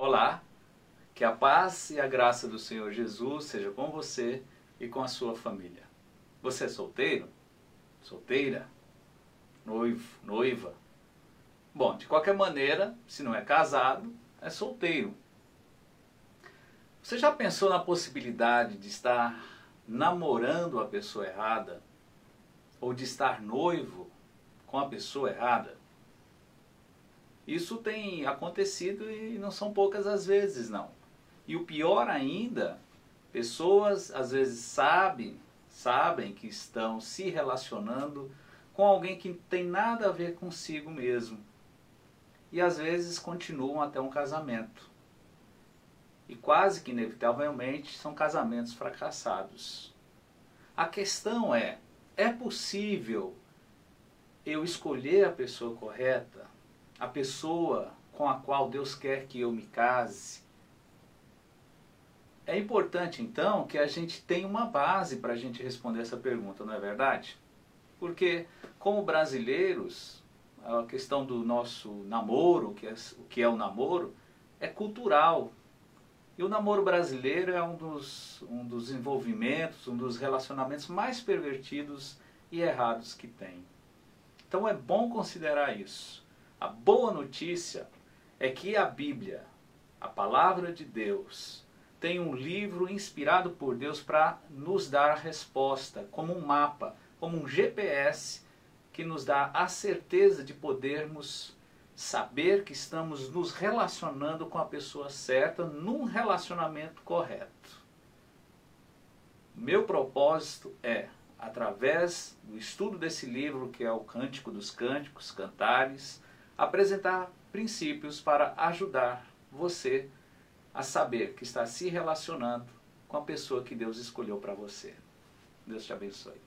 Olá, que a paz e a graça do Senhor Jesus seja com você e com a sua família. Você é solteiro? Solteira? Noivo? Noiva? Bom, de qualquer maneira, se não é casado, é solteiro. Você já pensou na possibilidade de estar namorando a pessoa errada? Ou de estar noivo com a pessoa errada? Isso tem acontecido e não são poucas as vezes, não. E o pior ainda, pessoas às vezes sabem, sabem que estão se relacionando com alguém que tem nada a ver consigo mesmo. E às vezes continuam até um casamento. E quase que inevitavelmente são casamentos fracassados. A questão é: é possível eu escolher a pessoa correta? A pessoa com a qual Deus quer que eu me case. É importante então que a gente tenha uma base para a gente responder essa pergunta, não é verdade? Porque, como brasileiros, a questão do nosso namoro, o que é, o que é o namoro, é cultural. E o namoro brasileiro é um dos, um dos envolvimentos, um dos relacionamentos mais pervertidos e errados que tem. Então é bom considerar isso. A boa notícia é que a Bíblia, a palavra de Deus, tem um livro inspirado por Deus para nos dar resposta, como um mapa, como um GPS que nos dá a certeza de podermos saber que estamos nos relacionando com a pessoa certa num relacionamento correto. Meu propósito é, através do estudo desse livro, que é o Cântico dos Cânticos, Cantares, apresentar princípios para ajudar você a saber que está se relacionando com a pessoa que Deus escolheu para você. Deus te abençoe.